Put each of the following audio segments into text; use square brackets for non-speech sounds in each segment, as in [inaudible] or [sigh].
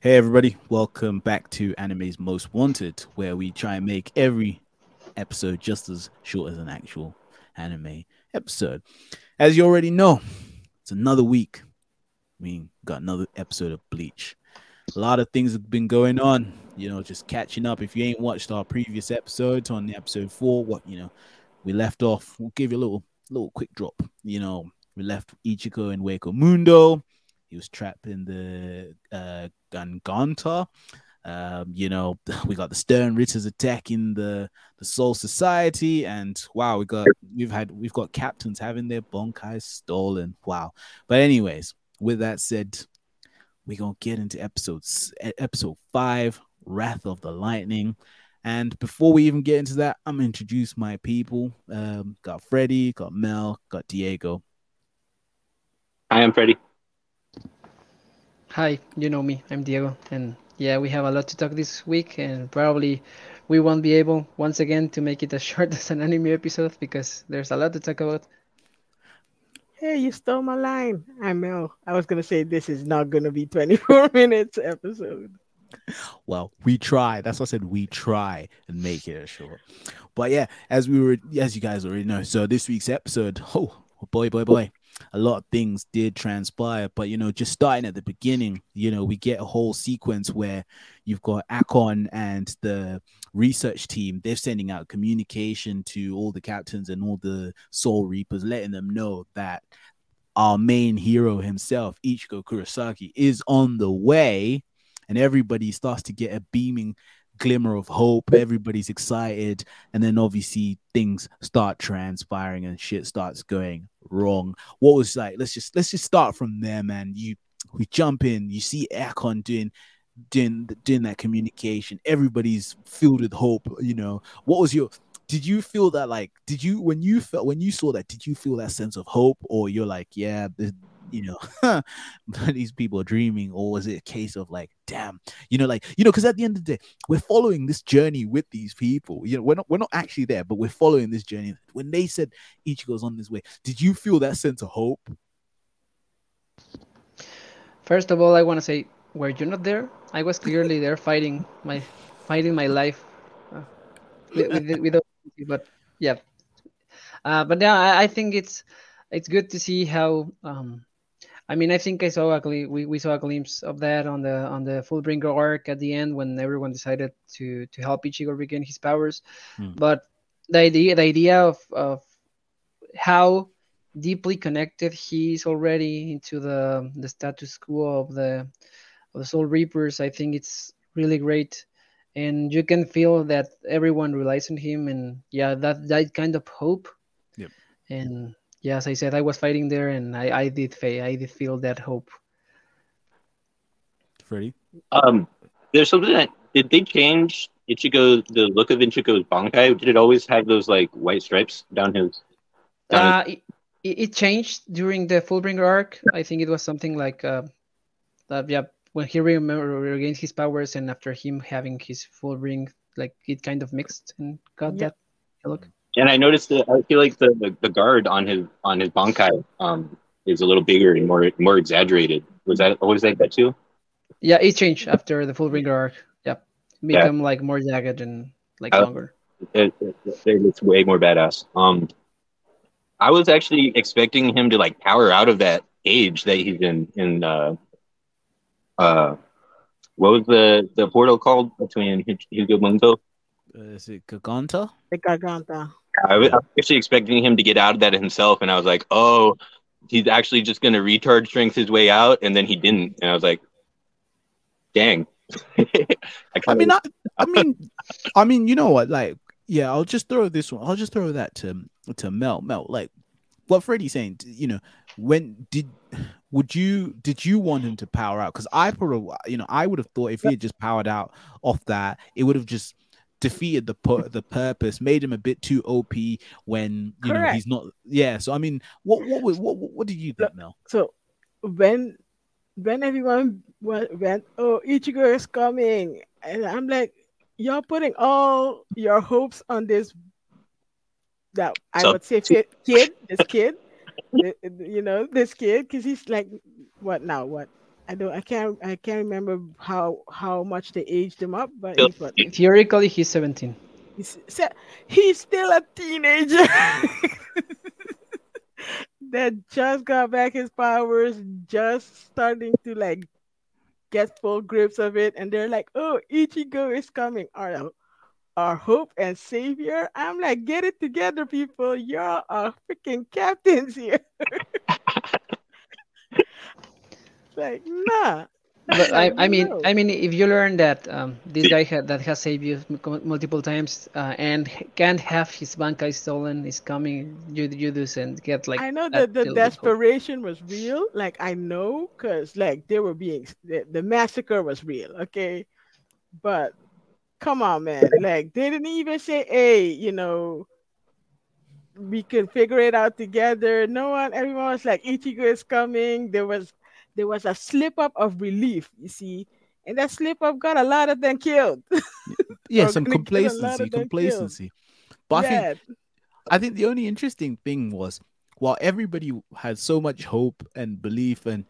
Hey everybody, welcome back to Anime's Most Wanted, where we try and make every episode just as short as an actual anime episode. As you already know, it's another week. We got another episode of Bleach. A lot of things have been going on, you know, just catching up. If you ain't watched our previous episodes on the episode four, what you know, we left off, we'll give you a little little quick drop. You know, we left Ichigo and Hueco Mundo. He was trapped in the uh, Garganta. Um, you know, [laughs] we got the Stern Ritters attacking the the Soul Society, and wow, we got we've had we've got captains having their Bankai stolen. Wow. But anyways, with that said, we're gonna get into episodes episode five, Wrath of the Lightning. And before we even get into that, I'm gonna introduce my people. Um, got Freddie, got Mel, got Diego. I am Freddie. Hi, you know me. I'm Diego, and yeah, we have a lot to talk this week, and probably we won't be able once again to make it as [laughs] short as an anime episode because there's a lot to talk about. Hey, you stole my line. I know. I was gonna say this is not gonna be 24 [laughs] minutes episode. Well, we try. That's what I said. We try and make it as short. But yeah, as we were, as you guys already know, so this week's episode, oh boy, boy, boy, a lot of things did transpire. But you know, just starting at the beginning, you know, we get a whole sequence where you've got Akon and the research team. They're sending out communication to all the captains and all the Soul Reapers, letting them know that our main hero himself, Ichigo Kurosaki, is on the way, and everybody starts to get a beaming glimmer of hope. Everybody's excited, and then obviously things start transpiring and shit starts going wrong. What was like? Let's just let's just start from there, man. You we jump in. You see Akon doing doing doing that communication. Everybody's filled with hope. You know what was your? Did you feel that like? Did you when you felt when you saw that? Did you feel that sense of hope, or you're like, yeah, you know, [laughs] these people are dreaming, or was it a case of like, damn, you know, like, you know, because at the end of the day, we're following this journey with these people. You know, we're not we're not actually there, but we're following this journey. When they said Ichigo's on this way, did you feel that sense of hope? First of all, I want to say, were you not there? I was clearly there fighting my fighting my life. Uh, [laughs] but yeah, uh, but yeah, I, I think it's it's good to see how um, I mean, I think I saw a gl- we, we saw a glimpse of that on the on the Fullbringer arc at the end when everyone decided to to help Ichigo regain his powers. Hmm. But the idea the idea of, of how deeply connected he is already into the the status quo of the of the Soul Reapers, I think it's really great. And you can feel that everyone relies on him and yeah, that that kind of hope. Yep. And yeah, as I said, I was fighting there, and I, I did fa- I did feel that hope. Freddie, um, there's something that did they change Ichigo the look of Ichigo's bankai? Did it always have those like white stripes down his? Down uh, his... It, it changed during the Fullbringer arc. I think it was something like uh, that. Yeah, when he remember regained his powers, and after him having his full ring, like it kind of mixed and got yep. that look. And I noticed that I feel like the, the, the guard on his on his bankai um, is a little bigger and more more exaggerated. Was that always like that too? Yeah, it changed after the Fullbringer arc. Yeah, become yeah. like more jagged and like uh, longer. It, it, it's way more badass. Um, I was actually expecting him to like power out of that age that he's in. In uh, uh, what was the the portal called between Hueco Mundo? Uh, is it Garganta? The Garganta. I was actually expecting him to get out of that himself, and I was like, oh, he's actually just going to retard strength his way out, and then he didn't, and I was like, dang. [laughs] I, I mean, I, I mean, I mean, you know what? Like, yeah, I'll just throw this one. I'll just throw that to to Mel. Mel, like, what Freddie's saying. You know, when did would you did you want him to power out? Because I probably, you know, I would have thought if he had just powered out off that, it would have just defeated the pu- the purpose, made him a bit too OP when you Correct. know he's not. Yeah, so I mean, what what what what, what did you think, Mel? So when when everyone went, went, oh Ichigo is coming, and I'm like, you're putting all your hopes on this. That I so, would say kid, this kid, [laughs] you know, this kid, because he's like, what now? What I don't. I can't. I can't remember how how much they aged him up, but he's what? Theoretically, he's 17. He's, he's still a teenager [laughs] that just got back his powers, just starting to like get full grips of it, and they're like, "Oh, Ichigo is coming, our our hope and savior." I'm like, "Get it together, people! You're our freaking captains here." [laughs] like, nah. [laughs] But I, I mean, No. I mean, if you learn that um, this guy had, that has saved you m- multiple times uh, and can't have his bankai stolen is coming, you you do and get like. I know that that the little bit hope. desperation was real. Like I know, cause like they were being the, the massacre was real. Okay, but come on, man. Like they didn't even say, "Hey, you know, we can figure it out together." No one. Everyone was like, "Ichigo is coming." There was there was a slip up of relief. You see. And that slip up got a lot of them killed. [laughs] Yeah, some gonna get a lot of complacency, complacency. But I think I think the only interesting thing was while everybody had so much hope and belief, and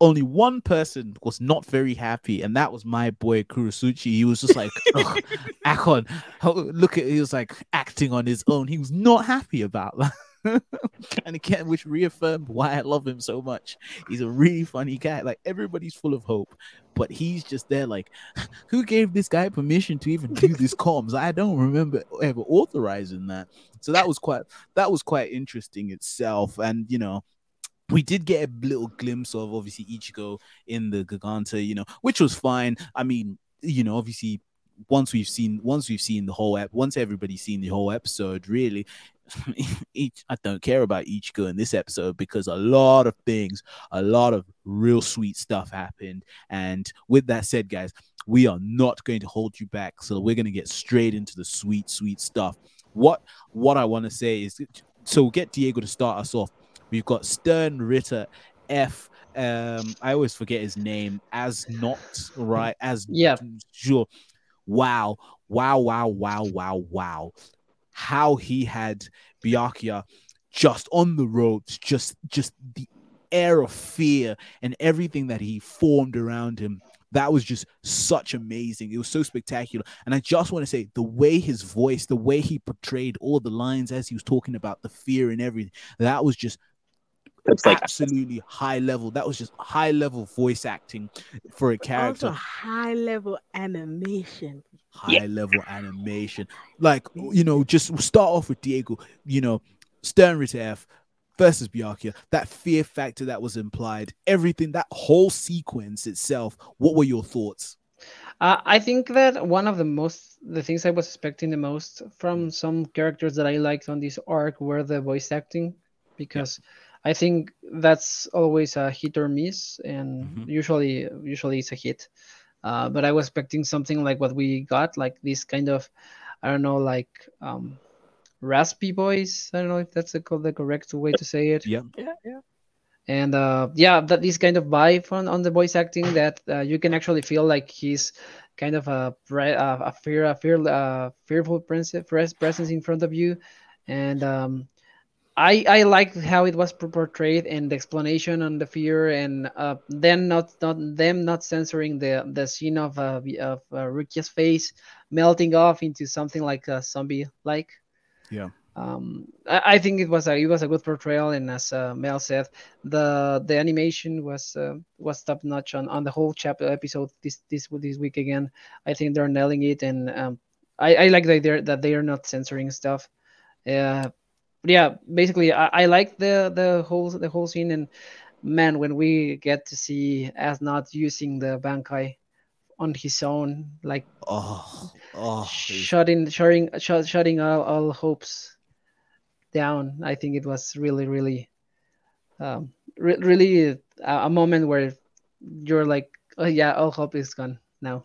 only one person was not very happy, and that was my boy Kurotsuchi. He was just like, "Ugh, [laughs] Akon, look at he was like acting on his own. He was not happy about that. [laughs] and again, which reaffirmed why I love him so much. He's a really funny guy. Like everybody's full of hope, but he's just there. Like, [laughs] who gave this guy permission to even do this [laughs] comms? I don't remember ever authorizing that. So that was quite that was quite interesting itself. And you know, we did get a little glimpse of obviously Ichigo in the Garganta, you know, which was fine. I mean, you know, obviously once we've seen once we've seen the whole ep once everybody's seen the whole episode, really, [laughs] each I don't care about Ichigo in this episode because a lot of things, a lot of real sweet stuff happened. And with that said, guys, we are not going to hold you back. So we're gonna get straight into the sweet, sweet stuff. What what I want to say is so we'll get Diego to start us off. We've got Stern Ritter F. Um, I always forget his name as not right as Yeah. sure. Wow, wow, wow, wow, wow, wow. How he had Byakuya just on the ropes, just just the air of fear and everything that he formed around him. That was just such amazing. It was so spectacular. And I just want to say the way his voice, the way he portrayed all the lines as he was talking about the fear and everything, that was just It's like absolutely high level. That was just high level voice acting for a character also high level animation. high level animation. Like, you know, just start off with Diego, you know, Stern Ritter F versus Byakuya, that fear factor that was implied, everything, that whole sequence itself. What were your thoughts? Uh, I think that one of the most the things I was expecting the most from some characters that I liked on this arc were the voice acting because I think that's always a hit or miss and Mhm. usually usually it's a hit. Uh, but I was expecting something like what we got, like this kind of I don't know, like um, raspy voice. I don't know if that's the, the correct way to say it Yeah. Yeah, yeah. and uh, yeah, that this kind of vibe on, on the voice acting that uh, you can actually feel like he's kind of a pre- a fear a fear uh, fearful presence presence in front of you, and um, I I liked how it was portrayed and the explanation on the fear and uh, then not not them not censoring the the scene of uh, of uh, Rukia's face melting off into something like a zombie like Yeah. um, I, I think it was a it was a good portrayal, and as uh, Mel said, the the animation was uh, was top notch on, on the whole chapter episode this this this week again. I think they're nailing it, and um, I, I like the idea that they are not censoring stuff. Uh, but yeah, basically, I, I like the the whole the whole scene, and man, when we get to see Äs Nödt using the Bankai on his own, like Oh, oh, shutting shutting shut, shutting all, all hopes down. I think it was really really um re- really a, a moment where you're like oh yeah all hope is gone now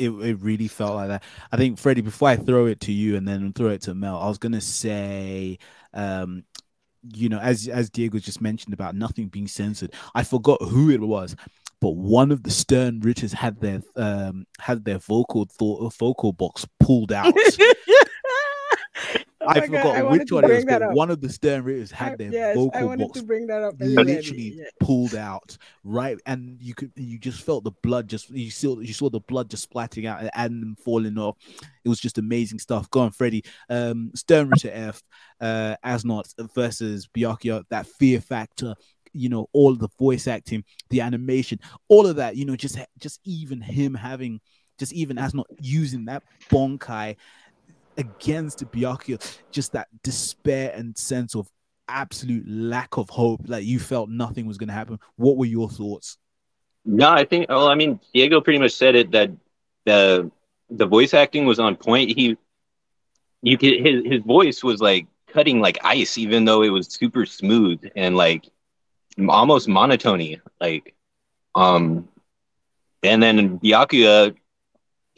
it, it really felt like that. I think Freddie, before I throw it to you and then throw it to Mel, I was gonna say, um, you know, as as Diego just mentioned about nothing being censored, I forgot who it was, but one of the Stern Ritters had their um had their vocal thought vocal box pulled out. [laughs] I my God, forgot I which one it was, but one of the Stern Ritters had I- their yes, vocal box to bring that up. literally yeah. pulled out, right? And you could you just felt the blood just you saw you saw the blood just splatting out and- them falling off. It was just amazing stuff. Go on, Freddie. Um Stern Ritter F, uh Äs Nödt versus Byakuya, that fear factor, you know, all the voice acting, the animation, all of that, you know, just just even him having just even Äs Nödt using that bonkai against Byakuya, just that despair and sense of absolute lack of hope like you felt nothing was going to happen what were your thoughts No, I think. Well, I mean, Diego pretty much said it that the the voice acting was on point. He, you could his his voice was like cutting like ice, even though it was super smooth and like almost monotony. Like, um, and then Byakuya,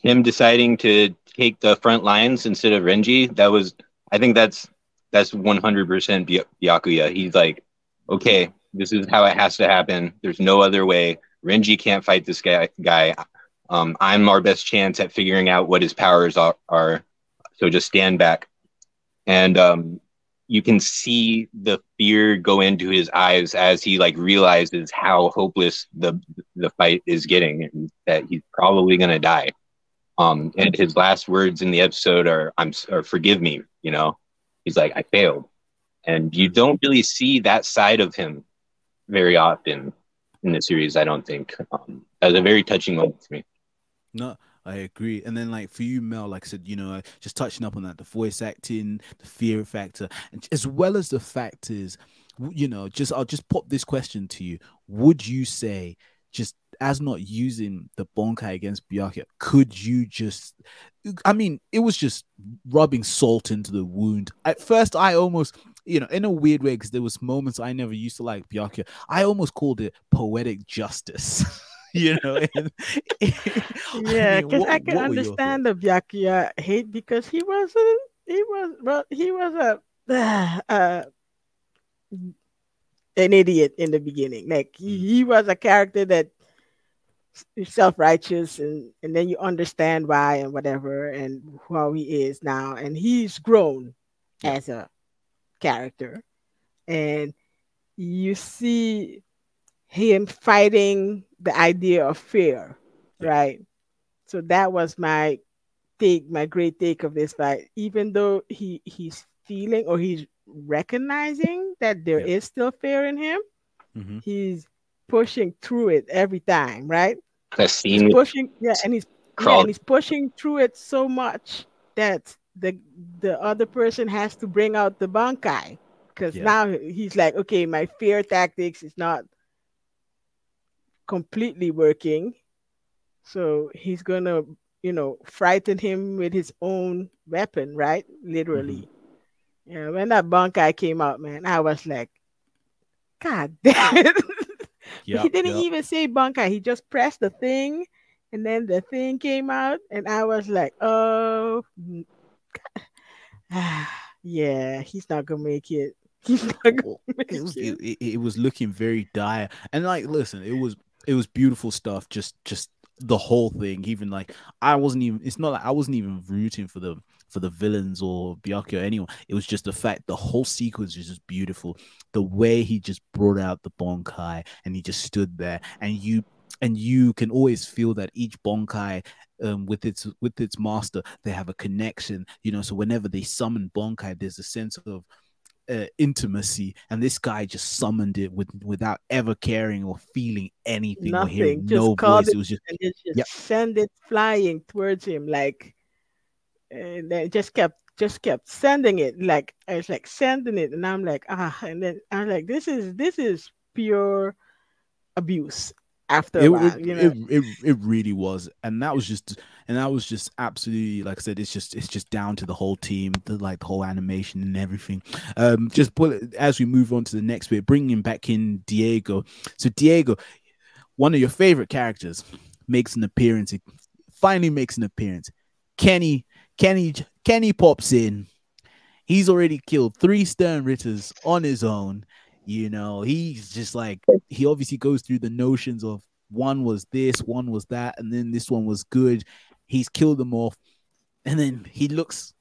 him deciding to take the front lines instead of Renji. That was, I think that's that's one hundred percent Byakuya. He's like, okay, this is how it has to happen. There's no other way. Renji can't fight this guy. guy. Um, I'm our best chance at figuring out what his powers are. are. So just stand back. And um, you can see the fear go into his eyes as he like realizes how hopeless the the fight is getting and that he's probably gonna die. Um, and his last words in the episode are "I'm or forgive me." You know, he's like, "I failed," and you don't really see that side of him very often in the series. I don't think um, that was a very touching moment for me. no i agree and then like for you mel like i said you know just touching up on that the voice acting the fear factor as well as the factors you know just i'll just pop this question to you would you say just Äs Nödt using the bonkai against Byakuya, could you just I mean, it was just rubbing salt into the wound. At first, I almost, you know, in a weird way, because there was moments I never used to like Byakuya. I almost called it poetic justice. [laughs] you know, [laughs] and- [laughs] Yeah, mean, because I, can what were your understand the Byakuya hate because he wasn't. He was well. He was a [sighs] uh, an idiot in the beginning. Like he, he was a character that self righteous, and and then you understand why and whatever and how he is now, and he's grown Yeah. as a character, and you see him fighting the idea of fear, Yeah. right? So that was my take, my great take of this fight. Even though he he's feeling or he's recognizing that there is Yeah. still fear in him, Mhm. he's pushing through it every time, right? That He's scene with pushing, yeah, and he's yeah, and he's pushing through it so much that the the other person has to bring out the bankai because Yeah. now he's like, okay, my fear tactics is not completely working, so he's gonna, you know, frighten him with his own weapon, right? Literally. Mm-hmm. Yeah, when that bankai came out, man, I was like, God [laughs] damn it. Yeah, he didn't yeah. even say bankai. He just pressed the thing, and then the thing came out, and I was like, "Oh, [sighs] yeah, he's not gonna make it. [laughs] He's not gonna [laughs] make it was it." it, it, it was looking very dire and like listen it was it was beautiful stuff just just the whole thing even like i wasn't even it's not like i wasn't even rooting for the for the villains or Byakuya or anyone it was just the fact the whole sequence was just beautiful the way he just brought out the bonkai and he just stood there and you and you can always feel that each bonkai um, with its with its master they have a connection you know so whenever they summon bonkai there's a sense of uh, intimacy, and this guy just summoned it with without ever caring or feeling anything or hearing Nothing, just no voice. it It was just and just Yep. send it flying towards him, like, and then it just kept just kept sending it, like I was like sending it, and I'm like, ah, and then I'm like, this is this is pure abuse. After a it, while, it, you know, it, it, it really was, and that was just and that was just absolutely like I said, it's just it's just down to the whole team, the like the whole animation and everything. Um, just put it, as we move on to the next bit, bringing back in Diego. So Diego, one of your favorite characters, makes an appearance. He finally makes an appearance. Kenny, Kenny, Kenny pops in. He's already killed three Stern Ritters on his own. You know, he's just like he obviously goes through the notions of one was this, one was that, and then this one was good. He's killed them off, and then he looks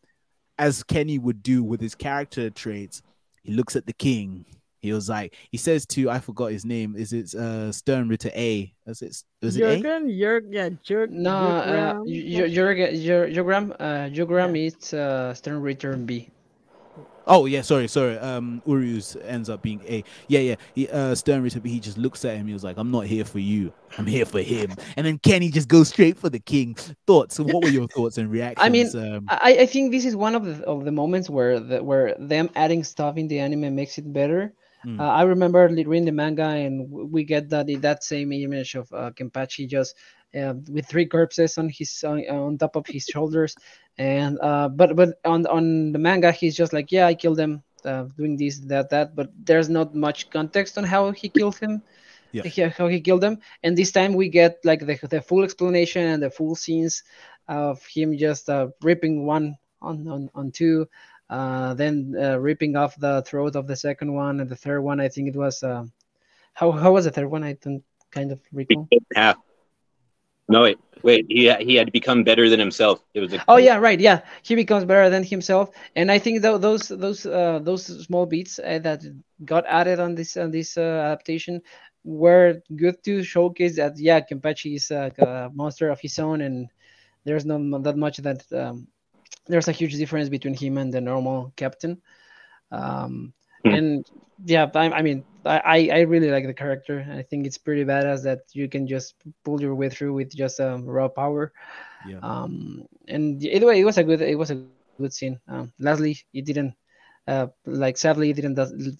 as Kenny would do with his character traits, he looks at the king. He was like, he says to, I forgot his name. Is it uh Stern Ritter A? Is it is it A? Jurgen, Jurg, yeah, Jurg. No, uh, Jurgram, your your your Yogram, uh, is uh, Stern Ritter B. Oh yeah, sorry, sorry. Um, Uryu ends up being A. Yeah, yeah. He, uh, Stern Ritter, he just looks at him. He was like, "I'm not here for you. I'm here for him." And then Kenny just goes straight for the king. Thoughts? What were your [laughs] thoughts and reactions? I mean, um, I, I think this is one of the of the moments where the, where them adding stuff in the anime makes it better. Mm. Uh, I remember reading the manga, and we get that that same image of uh, Kenpachi just uh, with three corpses on his on, on top of his shoulders, and uh, but but on on the manga, he's just like, yeah, I killed him, uh, doing this, that, that, but there's not much context on how he killed him. Yeah. How he killed them, and this time we get like the, the full explanation and the full scenes of him just uh, ripping one on on, on two, uh, then uh, ripping off the throat of the second one, and the third one I think it was uh, how how was the third one? I don't kind of recall. half. No, wait, wait. He he had become better than himself. It was. A, Oh yeah, right. Yeah, he becomes better than himself, and I think tho- those those uh, those small beats uh, that got added on this on this uh, adaptation were good to showcase that yeah, Kenpachi is a, a monster of his own, and there's not that much that um, there's a huge difference between him and the normal captain. Um, Hmm. and yeah, I, I mean, I, I I really like the character. I think it's pretty badass that you can just pull your way through with just um, raw power yeah. um and either way it was a good it was a good scene um lastly it didn't uh like sadly it didn't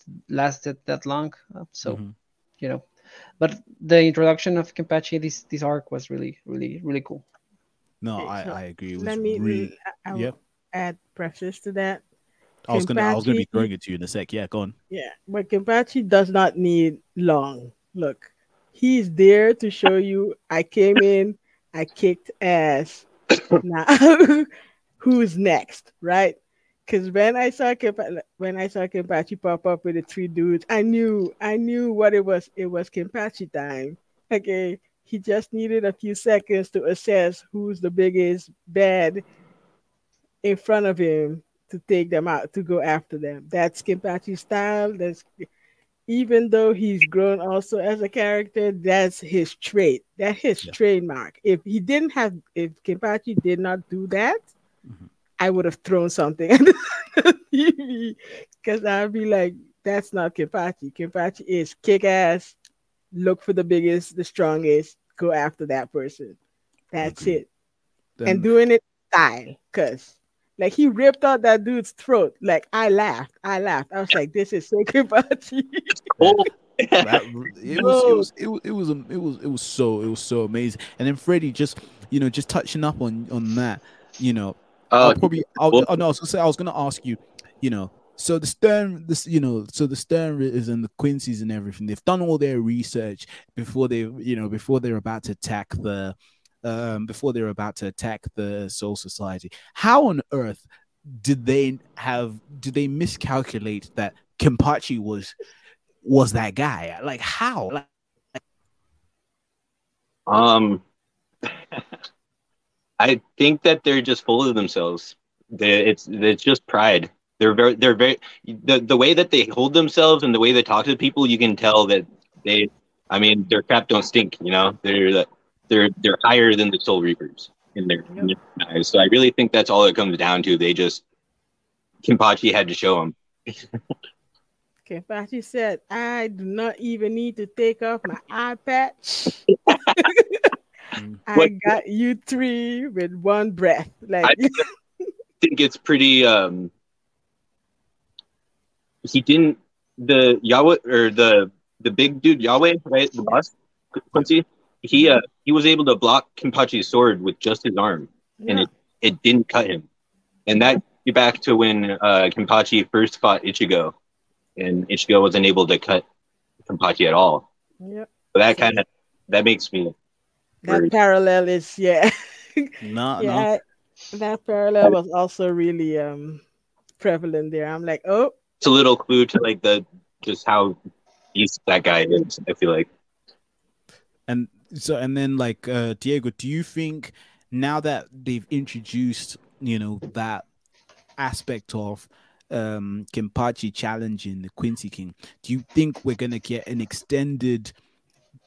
last that, that long uh, so Mhm. you know but the introduction of Kenpachi this this arc was really really really cool No, Okay, I, so I agree. It was Let me really. I, I will Yep. add preface to that. I was gonna. I was gonna be throwing it to you in a sec. Yeah, go on. Yeah, but Kenpachi does not need long. Look, he's there to show you I came in, I kicked ass. [coughs] now, [laughs] who's next, right? Because when I saw Kenpa- when I saw Kenpachi pop up with the three dudes, I knew I knew what it was. It was Kenpachi time. Okay, he just needed a few seconds to assess who's the biggest bad in front of him to take them out to go after them. That's Kenpachi's style. That's even though he's grown also as a character, that's his trait. That's his Yeah. trademark. If he didn't have, if Kenpachi did not do that, Mhm. I would have thrown something at the TV [laughs] because I'd be like, that's not Kenpachi. Kenpachi is kick ass, look for the biggest, the strongest, go after that person. That's Agreed. it Then, and doing it style because like he ripped out that dude's throat like i laughed i laughed i was like this is so Kenpachi. [laughs] Oh, that, it was, it was it was it was it was it was so it was so amazing. And then Freddie just you know just touching up on on that, you know, uh, I'll probably I'll, well- oh, no, I was gonna say I was gonna ask you, you know, so the Stern this you know so the Stern is and the Quincy's and everything they've done all their research before they you know before they're about to attack the um before they're about to attack the Soul Society. How on earth did they have did they miscalculate that Kenpachi was was that guy? Like how? Like, Um, [laughs] I think that they're just full of themselves. They, it's it's just pride. They're very they're very the the way that they hold themselves and the way they talk to people. You can tell that they. I mean, their crap don't stink. You know, they're they're they're higher than the Soul Reapers in their, in their eyes. So I really think that's all it comes down to. They just Kenpachi had to show them. [laughs] Kenpachi said i do not even need to take off my eye patch [laughs] i What- got you three with one breath like I think it's pretty. Um, he didn't the Yahweh or the the big dude Yahweh, right? The boss Quincy. He uh he was able to block Kenpachi's sword with just his arm, and it it didn't cut him. And that get back to when uh, Kenpachi first fought Ichigo, and Ichigo wasn't able to cut Kenpachi at all. yeah. So that kind of that makes me that Word. parallel is yeah [laughs] no, no. yeah that parallel was also really um prevalent there i'm like oh it's a little clue to like the just how east that guy is. I feel like. And so, and then like uh, Diego, do you think now that they've introduced, you know, that aspect of um Kenpachi challenging the Quincy King, do you think we're gonna get an extended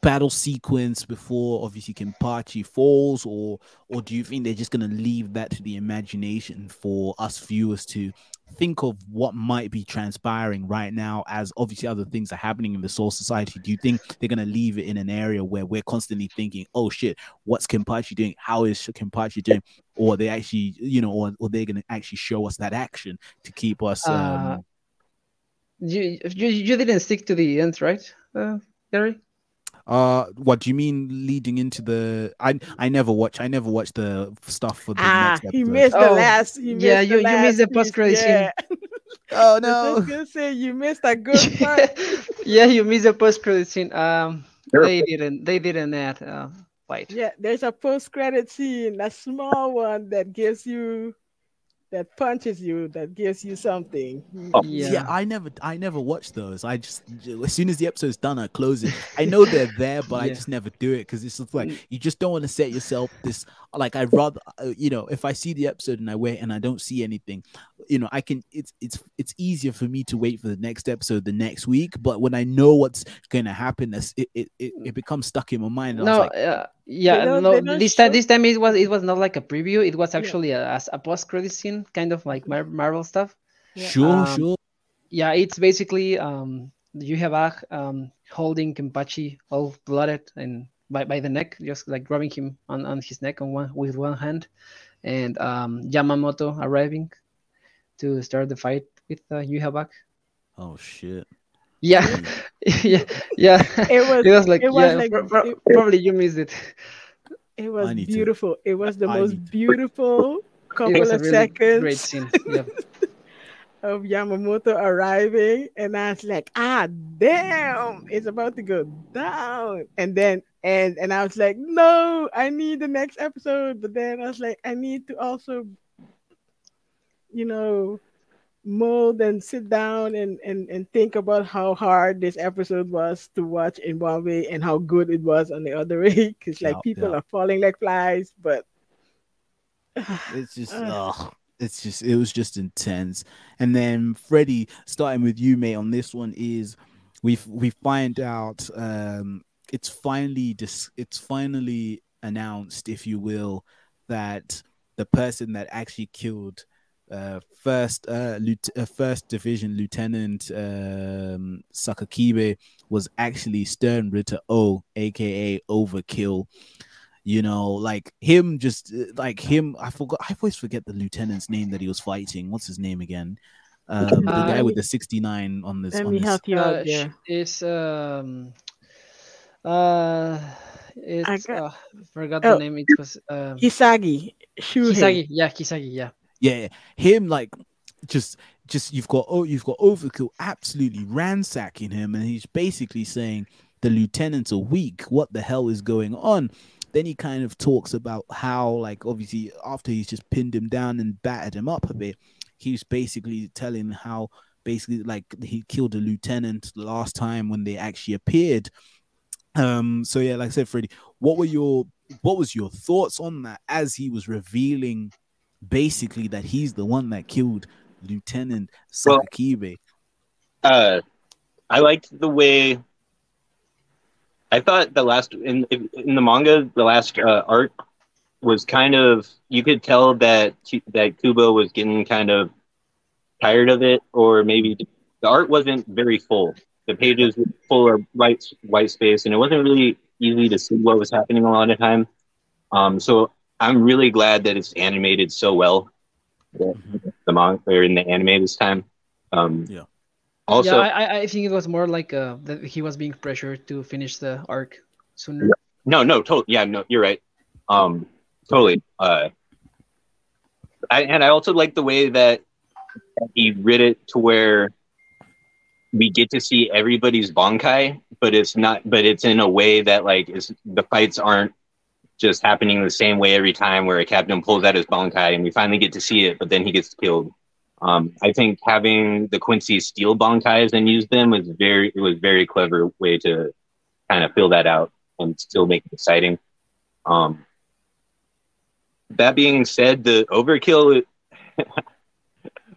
battle sequence before obviously Kenpachi falls, or or do you think they're just gonna leave that to the imagination for us viewers to think of what might be transpiring right now as obviously other things are happening in the soul society? Do you think they're going to leave it in an area where we're constantly thinking oh shit what's Kenpachi doing? How is Kenpachi doing? Or they actually you know or, or they're going to actually show us that action to keep us um Uh, You, you you didn't stick to the end, right, uh, Gary? Uh what do you mean leading into the i i never watch i never watch the stuff for the Ah, next he episode. missed the Oh, last. He yeah, missed you- the you missed the post-credit scene. yeah. [laughs] oh I was no gonna say you missed a [laughs] good part. yeah, you missed the post credit scene. Um, Sure. they didn't. They didn't add uh, fight. Yeah, there's a post-credit scene, a small one that gives you, that punches you, that gives you something. Oh. yeah. Yeah. I never I never watch those. I just as soon as the episode's done, I close it. I know they're there, but I just never do it because it's just like Mm. you just don't want to set yourself this like I'd rather uh, you know if I see the episode and I wait and I don't see anything, you know I can it's it's it's easier for me to wait for the next episode the next week. But when I know what's going to happen, that's- it it, it it becomes stuck in my mind. and I was No, like, uh, yeah, don't- no. they don't This time, this time it was it was not like a preview. It was Yeah. actually a, a post credit scene, kind of like Mar- Marvel stuff. Yeah. sure, Um, sure. Yeah, it's basically um you have Ag um holding Kenpachi all blooded and by, by the neck, just like grabbing him on, on his neck on one with one hand, and um Yamamoto arriving to start the fight with uh, Yuhabak. Oh shit. Yeah, [laughs] yeah, yeah. It was, It was like it was yeah, like- pro- pro- it- probably you missed it. it was I need to- beautiful. It was the I most need to- beautiful [laughs] It couple was a of really seconds great scene. Yeah. [laughs] of Yamamoto arriving, and I was like, ah, damn, it's about to go down. And then, and and I was like, no, I need the next episode. But then I was like, I need to also, you know, mold and sit down and and and think about how hard this episode was to watch in one way and how good it was on the other way. Because like Yeah, people yeah. are falling like flies, but [sighs] It's just, it's just, it was just intense. And then Freddie, starting with you, mate, on this one is we we find out um it's finally dis- it's finally announced, if you will, that the person that actually killed uh first uh, lieu- uh first division lieutenant um Sasakibe was actually Stern Ritter O aka Overkill you know, like him, just uh, like him. I forgot. I always forget the lieutenant's name that he was fighting. What's his name again? Um, the Uh, guy with the sixty-nine on this. let on me this- help you Uh, out sh- there. it's um uh it's got- uh, forgot Oh. the name. It was um Hisagi, Shuhei. Kisagi. Yeah, Kisagi. Yeah. Yeah, him like just just you've got oh you've got Overkill absolutely ransacking him, and he's basically saying the lieutenants are weak. What the hell is going on? Then he kind of talks about how like obviously after he's just pinned him down and battered him up a bit, he's basically telling how basically like he killed a lieutenant last time when they actually appeared. Um, so yeah, like I said, Freddie, what were your what was your thoughts on that as he was revealing basically that he's the one that killed Lieutenant Well- uh, I liked the way. I thought the last in in the manga, the last uh, arc was kind of you could tell that that Kubo was getting kind of tired of it, or maybe the art wasn't very full. The pages were full of white white space, and it wasn't really easy to see what was happening a lot of time. Um, so I'm really glad that it's animated so well, the, the manga or in the anime this time. Um, Yeah. Also, yeah, I, I- I think it was more like uh that he was being pressured to finish the arc sooner. No, no, totally. Yeah, no, you're right. Um, totally. Uh, I, and I also like the way that he writ it to where we get to see everybody's bonkai, but it's not. But it's in a way that like is the fights aren't just happening the same way every time, where a captain pulls out his bonkai and we finally get to see it, but then he gets killed. Um, I think having the Quincy steal bonkais and use them was very it was very clever way to kind of fill that out and still make it exciting. Um, that being said, the overkill,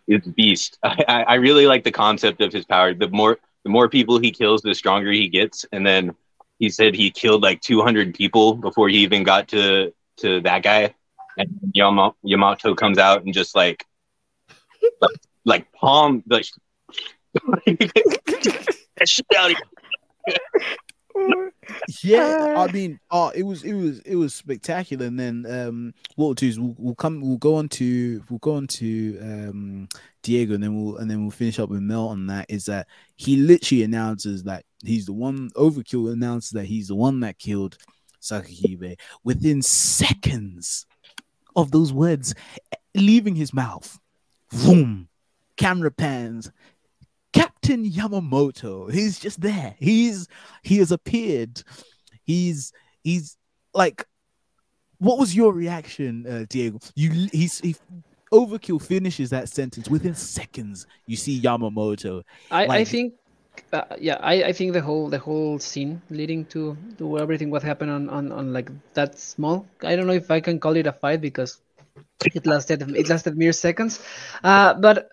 is [laughs] beast. I, I I really like the concept of his power. The more the more people he kills, the stronger he gets. And then he said he killed like 200 people before he even got to to that guy. And Yama, Yamato comes out and just like like, like palm like [laughs] [laughs] Yeah, I mean, oh, it was it was it was spectacular. And then um, what we'll do is we'll, we'll come we'll go on to we'll go on to um Diego, and then we'll and then we'll finish up with Mel on that. Is that he literally announces that he's the one. Overkill announces that he's the one that killed Sasakibe within seconds of those words leaving his mouth. Boom, camera pans. Captain Yamamoto. He's just there. He's he has appeared. He's he's like what was your reaction, uh, Diego? You he's he overkill finishes that sentence within seconds. You see Yamamoto. I, I think uh, yeah I, I think the whole the whole scene leading to to everything what happened on, on on like that small I don't know if I can call it a fight because it lasted it lasted mere seconds. Uh but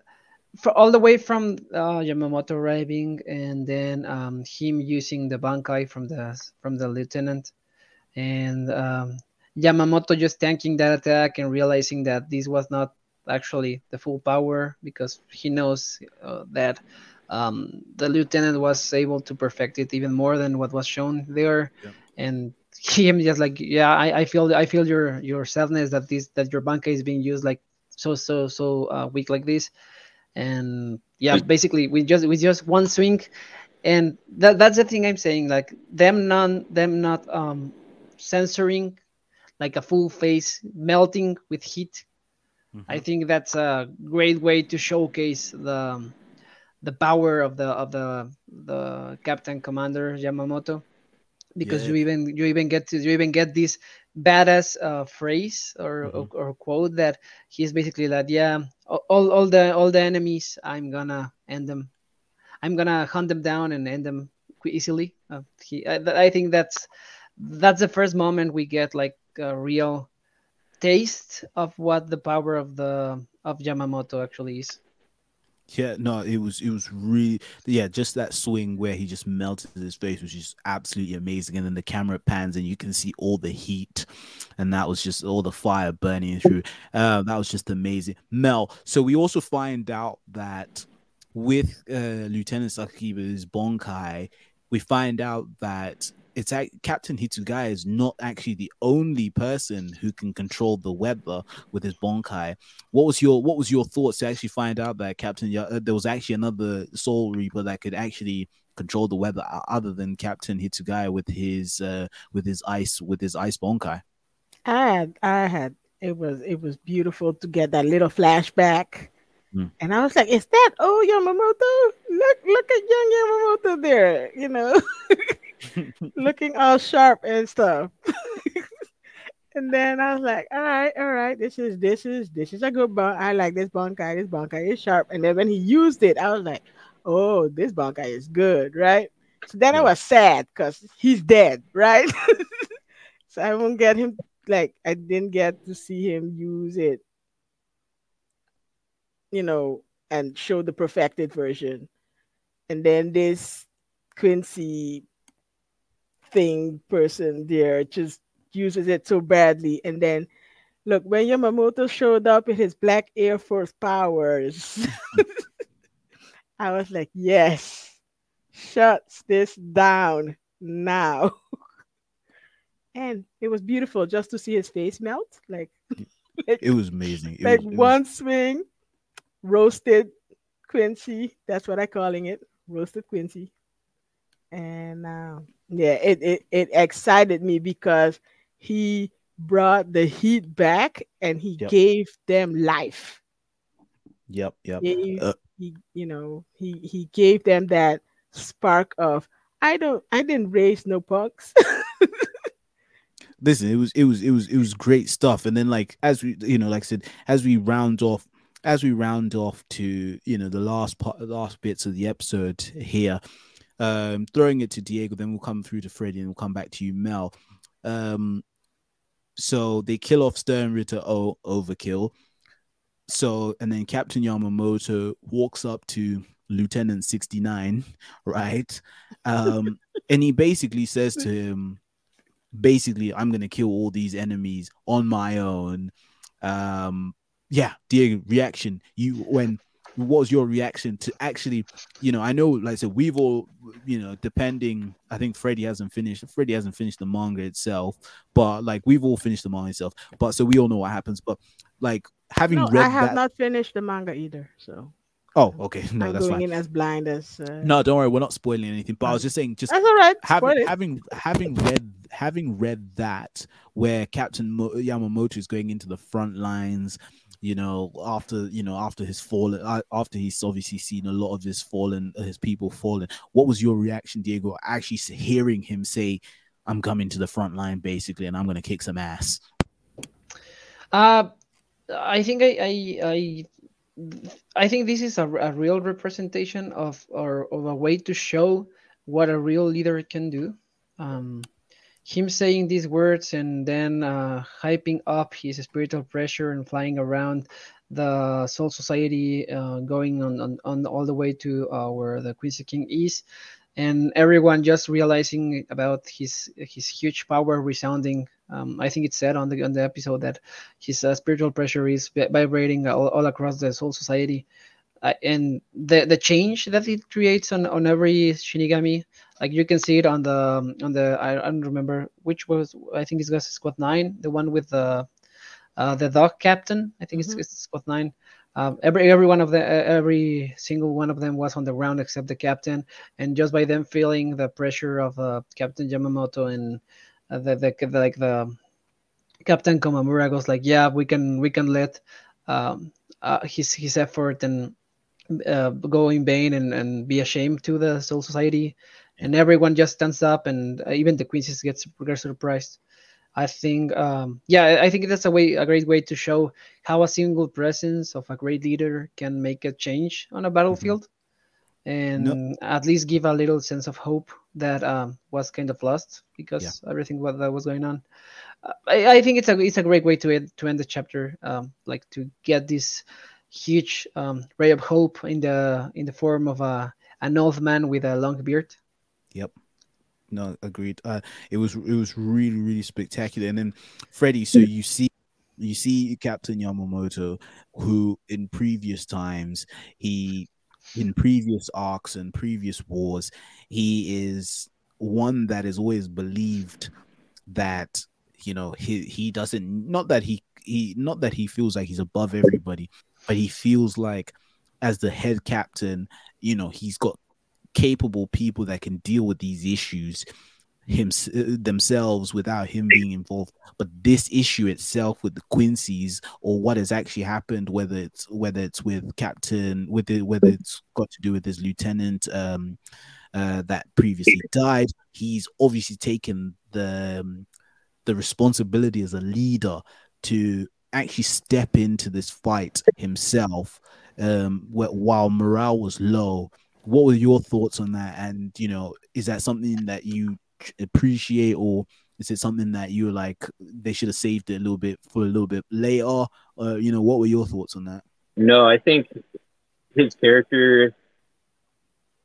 for all the way from uh, Yamamoto arriving and then um, him using the bankai from the from the lieutenant and um, Yamamoto just tanking that attack and realizing that this was not actually the full power because he knows uh, that um, the lieutenant was able to perfect it even more than what was shown there. Yeah. and [laughs] him just like yeah I, I feel I feel your your sadness that this that your bankai is being used like so so so uh, weak like this. And yeah basically we just we just one swing. And that that's the thing i'm saying like them non them not um censoring like a full face melting with heat. I think that's a great way to showcase the the power of the of the the captain commander yamamoto because Yeah. you even you even get to you even get this badass uh, phrase or, Mhm. or or quote that he's basically like yeah all all the all the enemies i'm gonna end them i'm gonna hunt them down and end them easily uh, he I, I think that's that's the first moment we get like a real taste of what the power of the of yamamoto actually is Yeah, no, it was it was really yeah, just that swing where he just melted his face was just absolutely amazing. And then the camera pans and you can see all the heat, and that was just all the fire burning through. Uh, that was just amazing. Mel. So we also find out that with uh, Lieutenant Sasakibe's Bonkai, we find out that it's ac Captain Hitsugaya is not actually the only person who can control the weather with his Bonkai what was your what was your thoughts to actually find out that Captain uh, there was actually another Soul Reaper that could actually control the weather other than Captain Hitsugaya with his uh with his ice with his ice bonkai. I had, I had, it was, it was beautiful to get that little flashback. Mm. And I was like, is that oh Yamamoto? Look, look at young Yamamoto there, you know, [laughs] [laughs] looking all sharp and stuff. [laughs] and then I was like, all right, all right, this is this is this is a good bon. I like this bonkai. This bonkai is sharp. And then when he used it, I was like, oh, this bonkai is good, right? So then I was sad because he's dead, right? [laughs] so I won't get him like I didn't get to see him use it, you know, and show the perfected version. And then this Quincy thing person there just uses it so badly. And then look, when Yamamoto showed up with his Black Air Force powers, [laughs] I was like, yes, shuts this down now. [laughs] and it was beautiful just to see his face melt. Like, [laughs] like, It was amazing. It like was- it was- one swing, roasted Quincy. That's what I'm calling it, roasted Quincy. And uh, yeah, it, it it excited me because he brought the heat back and he Yep. gave them life. Yep, yep. Gave, Uh, he you know he he gave them that spark of I don't I didn't raise no punks. [laughs] listen it was it was it was it was great stuff and then like as we you know like i said as we round off as we round off to you know the last part last bits of the episode here um throwing it to diego then we'll come through to freddie and we'll come back to you mel um so they kill off stern ritter o overkill so and then Captain Yamamoto walks up to Lieutenant 69, [laughs] right? Um, [laughs] and he basically says to him, basically, I'm gonna kill all these enemies on my own. Um, yeah, Diego, reaction. You when was your reaction to actually, you know, I know, like I said, we've all, you know, depending, I think Freddie hasn't finished, Freddie hasn't finished the manga itself, but like we've all finished the manga itself, but so we all know what happens. But like having No, read I have that, not finished the manga either, so oh, okay, [laughs] no, I'm that's going fine. in as blind as. Uh, No, don't worry, we're not spoiling anything. But I was just saying, just that's all right. having Spoil it. having having read having read that where Captain Mo- Yamamoto is going into the front lines, you know, after you know after his fallen uh, after he's obviously seen a lot of his fallen uh, his people fallen. What was your reaction, Diego? Actually hearing him say, "I'm coming to the front line, basically, and I'm going to kick some ass." Uh, I think I, I, I, I think this is a, a real representation of or of a way to show what a real leader can do. Um, him saying these words and then uh, hyping up his spiritual pressure and flying around the Soul Society, uh, going on, on, on all the way to uh, where the Quincy King is, and everyone just realizing about his his huge power resounding. Um, I think it said on the on the episode that his uh, spiritual pressure is vibrating all, all across the Soul Society, uh, and the the change that it creates on, on every Shinigami, like you can see it on the on the I, I don't remember which was I think it's got Squad Nine, the one with the uh, the dog captain. I think Mhm. it's, it's Squad Nine. Um, every every one of the every single one of them was on the ground except the captain, and just by them feeling the pressure of uh, Captain Yamamoto and uh, the, the the like the Captain Komamura goes like, yeah, we can we can let um, uh, his his effort and uh, go in vain and, and be ashamed to the Soul Society, and everyone just stands up, and uh, even the Quincy's gets gets surprised. I think, um, yeah, I think that's a way a great way to show how a single presence of a great leader can make a change on a battlefield, and at least give a little sense of hope that um, was kind of lost because everything what that was going on. Uh, I, I think it's a it's a great way to end to end the chapter, um, like to get this huge um, ray of hope in the in the form of a an old man with a long beard. Yep. No, agreed. Uh, it was it was really really spectacular. And then Freddie, so you see you see Captain Yamamoto, who in previous times he in previous arcs and previous wars, he is one that is always believed that you know he he doesn't not that he he not that he feels like he's above everybody, but he feels like as the head captain, you know, he's got capable people that can deal with these issues him themselves without him being involved. But this issue itself with the quincy's or what has actually happened whether it's whether it's with captain with it whether it's got to do with his lieutenant um uh that previously died he's obviously taken the um, the responsibility as a leader to actually step into this fight himself um wh- while morale was low. What were your thoughts on that? And you know is that something that you appreciate or is it something that you're like they should have saved it a little bit for a little bit later uh, you know what were your thoughts on that No, I think his character,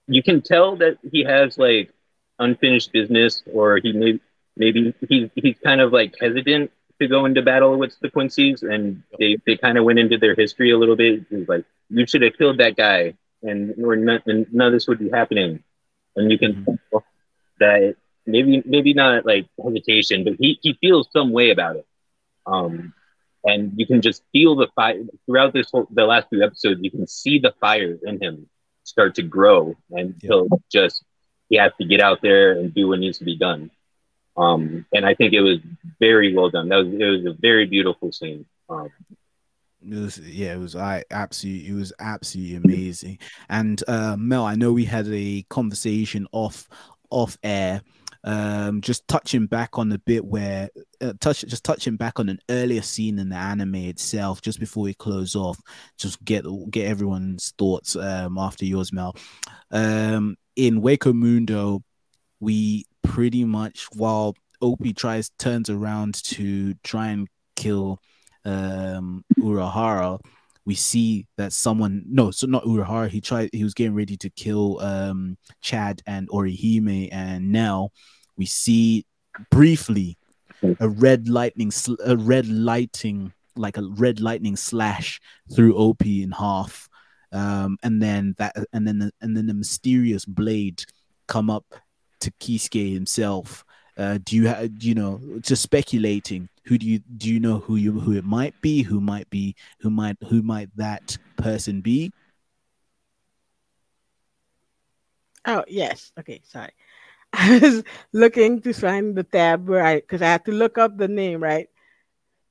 you can tell that he has like unfinished business, or he may maybe he's he's kind of like hesitant to go into battle with the Quincy's, and they they kind of went into their history a little bit. He's like, you should have killed that guy, and or none, and none of this would be happening. And you can tell that maybe maybe not like hesitation, but he he feels some way about it. Um, and you can just feel the fire throughout this whole the last few episodes. You can see the fire in him start to grow, and Yeah. he'll just he has to get out there and do what needs to be done. Um, and I think it was very well done. That was it was a very beautiful scene. Um, It was yeah, it was I absolutely it was absolutely amazing. And uh Mel, I know we had a conversation off off air. Um just touching back on the bit where uh, touch just touching back on an earlier scene in the anime itself, just before we close off, just get get everyone's thoughts um after yours, Mel. Um in Hueco Mundo, we pretty much while Opie tries turns around to try and kill um Urahara, we see that someone no, so not Urahara. He tried. He was getting ready to kill um Chad and Orihime, and now we see briefly a red lightning, sl- a red lighting, like a red lightning slash through Opie in half, um, and then that, and then the, and then the mysterious blade come up to Kisuke himself. Uh, do you have, you know, just speculating? Who do you do you know who you who it might be? Who might be? Who might who might that person be? Oh yes. Okay, sorry. [laughs] I was looking to find the tab where I because I had to look up the name right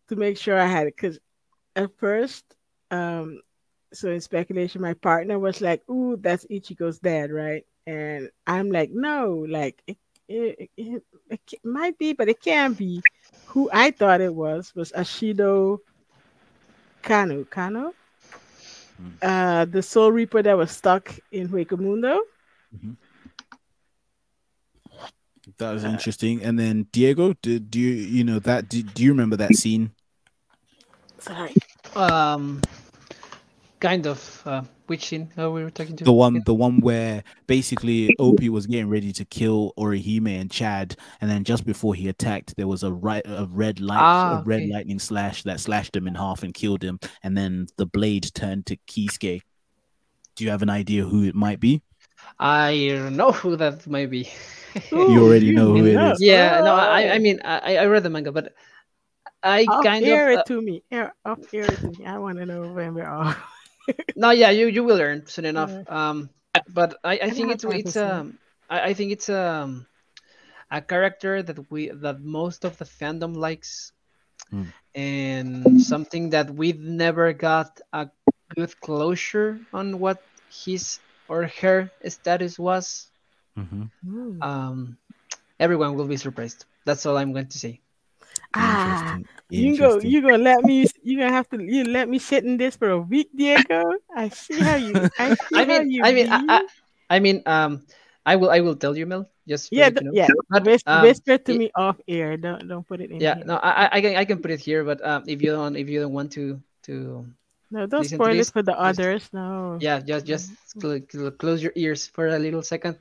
to make sure I had it. Because at first, um, so in speculation, my partner was like, "Ooh, that's Ichigo's dad, right?" And I'm like, "No, like it, it, it, it might be, but it can't be." Who I thought it was was Ashido Kanu. Kano, Hmm. uh, the Soul Reaper that was stuck in Hueco Mundo. That was Uh, interesting. And then Diego, do, do you you know that? Do, do you remember that scene? Sorry. Um, kind of. Uh, which scene are we were talking to? The one, the one where basically Opie was getting ready to kill Orihime and Chad, and then just before he attacked, there was a right a red light, Ah, a red okay. lightning slash that slashed him in half and killed him, and then the blade turned to Kisuke. Do you have an idea who it might be? I don't know who that might be. You already know who it is. yeah, no, I, I Oh. mean, I, I read the manga, but I Off kind air of it uh, to me. Air, off air it to me. I want to know when we're off. [laughs] no, yeah, you you will learn soon enough. Yeah. Um, but I, I I think it's it's for um I, I think it's um a character that we that most of the fandom likes, Hmm. and something that we've never got a good closure on what his or her status was. Mhm. Hmm. Um, everyone will be surprised. That's all I'm going to say. ah, you go. You gonna let me? You gonna have to. You let me sit in this for a week, Diego. I see how you. I [laughs] I mean, you. I mean, I. I, I mean, um, I will, I will tell you, Mel. Just yeah, you know. yeah. But, Whis- um, whisper to it- me off air. Don't don't put it in. Yeah, here. no, I, I- can, I can put it here. But um, if you don't, if you don't want to, to, no, don't spoil this, it for the just- others. No. yeah, just, just cl- cl- close your ears for a little second.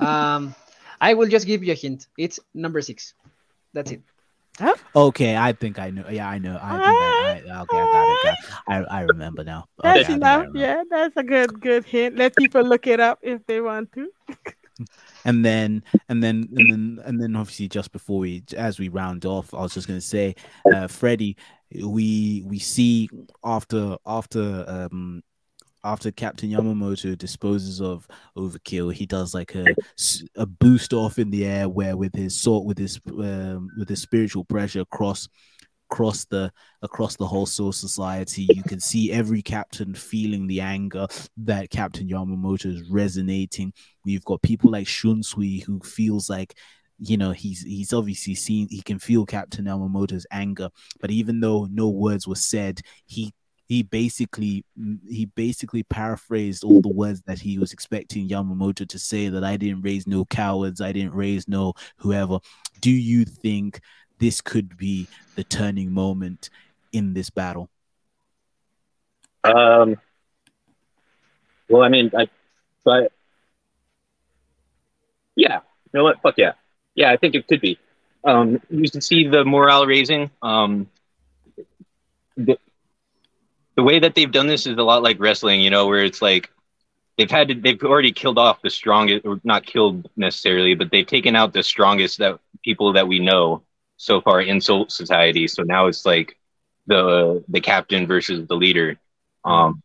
Um, I will just give you a hint. It's number six. That's it. Okay, I think I know. Yeah, I know. I think I, I okay, I got it. I I remember now. Okay, That's enough. Yeah, that's a good good hint. Let people look it up if they want to. [laughs] and then and then and then and then obviously just before we as we round off i was just going to say uh freddy we we see after after um after captain yamamoto disposes of overkill he does like a, a boost off in the air where with his sword with his um, with his spiritual pressure across across the across the whole soul society you can see every captain feeling the anger that captain yamamoto is resonating. We've got people like Shunsui who feels like you know he's he's obviously seen he can feel Captain Yamamoto's anger, but even though no words were said, he he basically he basically paraphrased all the words that he was expecting Yamamoto to say that I didn't raise no cowards, I didn't raise no whoever. Do you think this could be the turning moment in this battle? Um. Well, I mean, I, but yeah, you know what? Fuck yeah, yeah. I think it could be. Um, you can see the morale raising. Um, the, the way that they've done this is a lot like wrestling, you know, where it's like they've had to, they've already killed off the strongest, or not killed necessarily, but they've taken out the strongest that people that we know so far in Society. So now it's like the the captain versus the leader, um,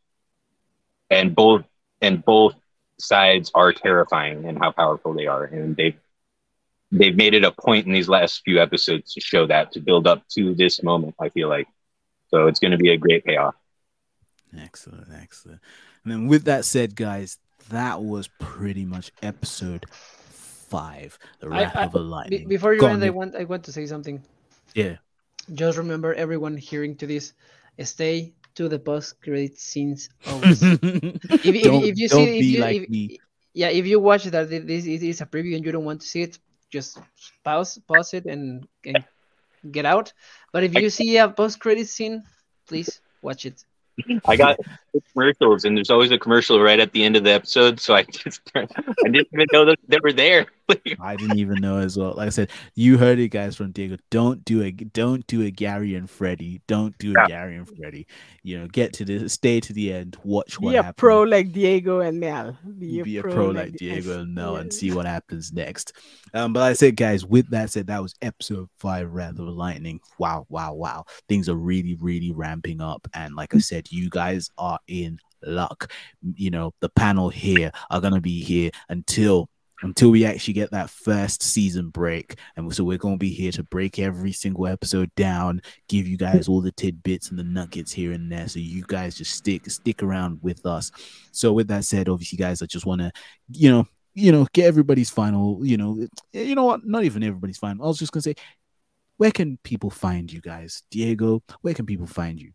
and both and both sides are terrifying and how powerful they are, and they've they've made it a point in these last few episodes to show that to build up to this moment. I feel like so it's going to be a great payoff. Excellent, excellent. And then with that said, guys, that was pretty much episode five, the I- wrath I- of a lightning. before you Go end, on, I want, I want to say something. yeah. Just remember, everyone hearing to this, stay to the post credit scenes. [laughs] Always. if, if, don't if you see, if you, like if- me. yeah, if you watch that this is is a preview and you don't want to see it, just pause, pause it, and, and get out. But if you see a post credit scene, please watch it. I got commercials, and there's always a commercial right at the end of the episode. So I just [laughs] I didn't even know that they were there. [laughs] I didn't even know as well. Like I said, you heard it, guys, from Diego. Don't do it. Don't do a Gary and Freddie. Don't do a Yeah. Gary and Freddie. You know, get to the stay to the end. Watch what Be a happens. pro like Diego and Mel. Be, a pro like Diego and Mel and see what happens next. Um, but like I said, guys, with that said, that was episode five, Wrath of Lightning. Wow, wow, wow. Things are really, really ramping up. And like I said, you guys are in luck. You know, the panel here are gonna be here until until we actually get that first season break. And so we're gonna be here to break every single episode down, give you guys all the tidbits and the nuggets here and there. So you guys just stick stick around with us. So with that said, obviously, guys, I just want to, you know, you know, get everybody's final. You know, eh, you know what? Not even everybody's final. I was just gonna say, where can people find you guys, Diego? Where can people find you?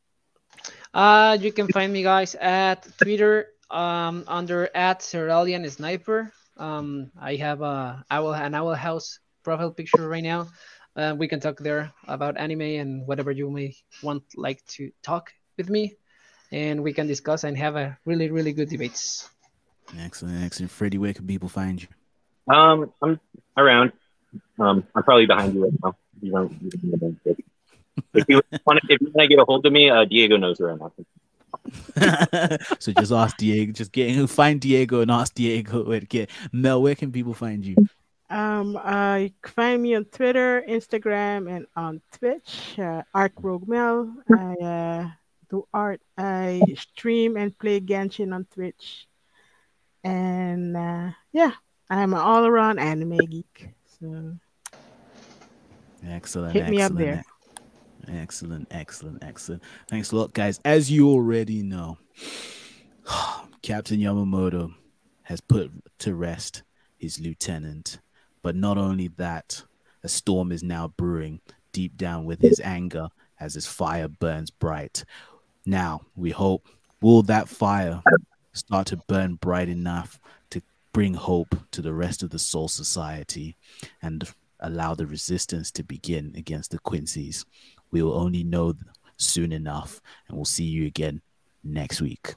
Uh, you can find me guys at Twitter um, under at Cerulean Sniper. Um, I have a owl an owl house profile picture right now. Uh, we can talk there about anime and whatever you may want like to talk with me, and we can discuss and have a really really good debates. Excellent, excellent. Freddie, where can people find you? Um, I'm around. Um, I'm probably behind you right now. You don't. You don't if you want to, if you want to get a hold of me, uh, Diego knows where I'm at. [laughs] so just ask Diego, just get find Diego and ask Diego where to get Mel. Where can people find you? Um, uh, you can find me on Twitter, Instagram, and on Twitch. Uh, Art Rogue Mel. I uh, do art. I stream and play Genshin on Twitch. And uh, yeah, I'm an all-around anime geek. So Excellent. Hit me up excellent, there. Excellent, excellent, excellent. Thanks a lot, guys. As you already know, [sighs] Captain Yamamoto has put to rest his lieutenant. But not only that, a storm is now brewing deep down with his anger as his fire burns bright. Now, we hope, will that fire start to burn bright enough to bring hope to the rest of the Soul Society and allow the resistance to begin against the Quincy's? We will only know soon enough, and we'll see you again next week.